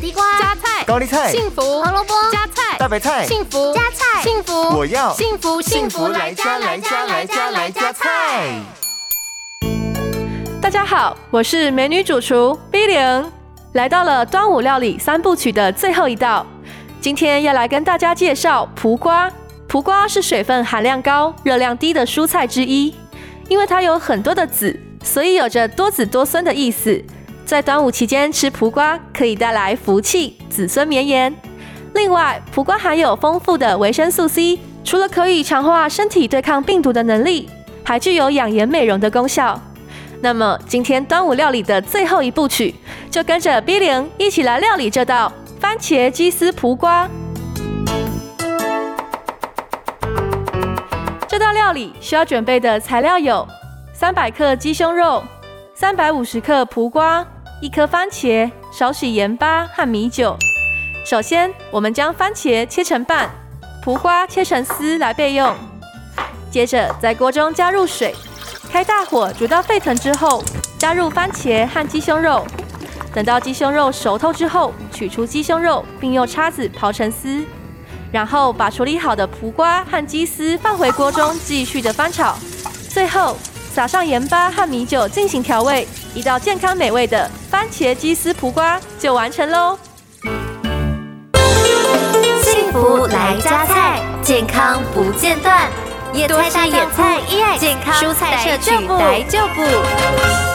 地瓜、加菜、高丽菜、幸福、胡萝卜、加菜、大白菜、幸福、加菜、幸福，我要幸福幸福来加来加来加来加菜。大家好，我是美女主厨 B 零，来到了端午料理三部曲的最后一道，今天要来跟大家介绍蒲瓜。蒲瓜是水分含量高、热量低的蔬菜之一，因为它有很多的籽，所以有着多子多孙的意思。在端午期间吃蒲瓜可以带来福气、子孙绵延。另外，蒲瓜含有丰富的维生素 C，除了可以强化身体对抗病毒的能力，还具有养颜美容的功效。那么，今天端午料理的最后一部曲，就跟着 B 零一起来料理这道番茄鸡丝蒲瓜。这道料理需要准备的材料有：三百克鸡胸肉、三百五十克蒲瓜、一颗番茄、少许盐巴和米酒。首先，我们将番茄切成瓣，苦瓜切成丝来备用。接着，在锅中加入水，开大火煮到沸腾之后，加入番茄和鸡胸肉。等到鸡胸肉熟透之后，取出鸡胸肉，并用叉子刨成丝。然后把处理好的苦瓜和鸡丝放回锅中，继续的翻炒。最后撒上盐巴和米酒进行调味，一道健康美味的番茄鸡丝蒲瓜就完成喽。幸福来加菜，健康不间断。野菜大野菜，健康蔬菜摄取来就补。